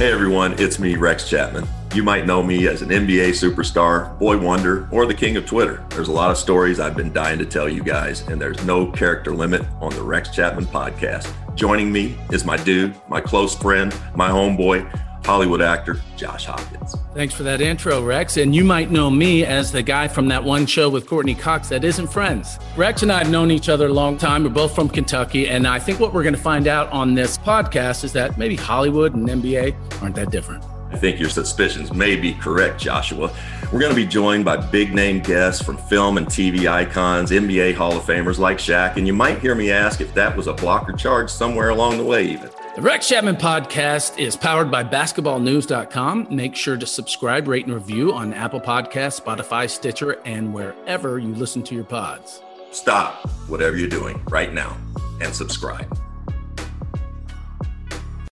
Hey everyone, it's me, Rex Chapman. You might know me as an NBA superstar, boy wonder, or the king of Twitter. There's a lot of stories I've been dying to tell you guys, and there's no character limit on the Rex Chapman podcast. Joining me is my dude, my close friend, my homeboy, Hollywood actor Josh Hopkins. Thanks for that intro, Rex. And you might know me as the guy from that one show with Courteney Cox that isn't Friends. Rex and I have known each other a long time. We're both from Kentucky. And I think what we're going to find out on this podcast is that maybe Hollywood and NBA aren't that different. I think your suspicions may be correct, Joshua. We're going to be joined by big name guests from film and TV icons, NBA Hall of Famers like Shaq, and you might hear me ask if that was a blocker charge somewhere along the way, even. The Rex Chapman podcast is powered by basketballnews.com. Make sure to subscribe, rate, and review on Apple Podcasts, Spotify, Stitcher, and wherever you listen to your pods. Stop whatever you're doing right now and subscribe.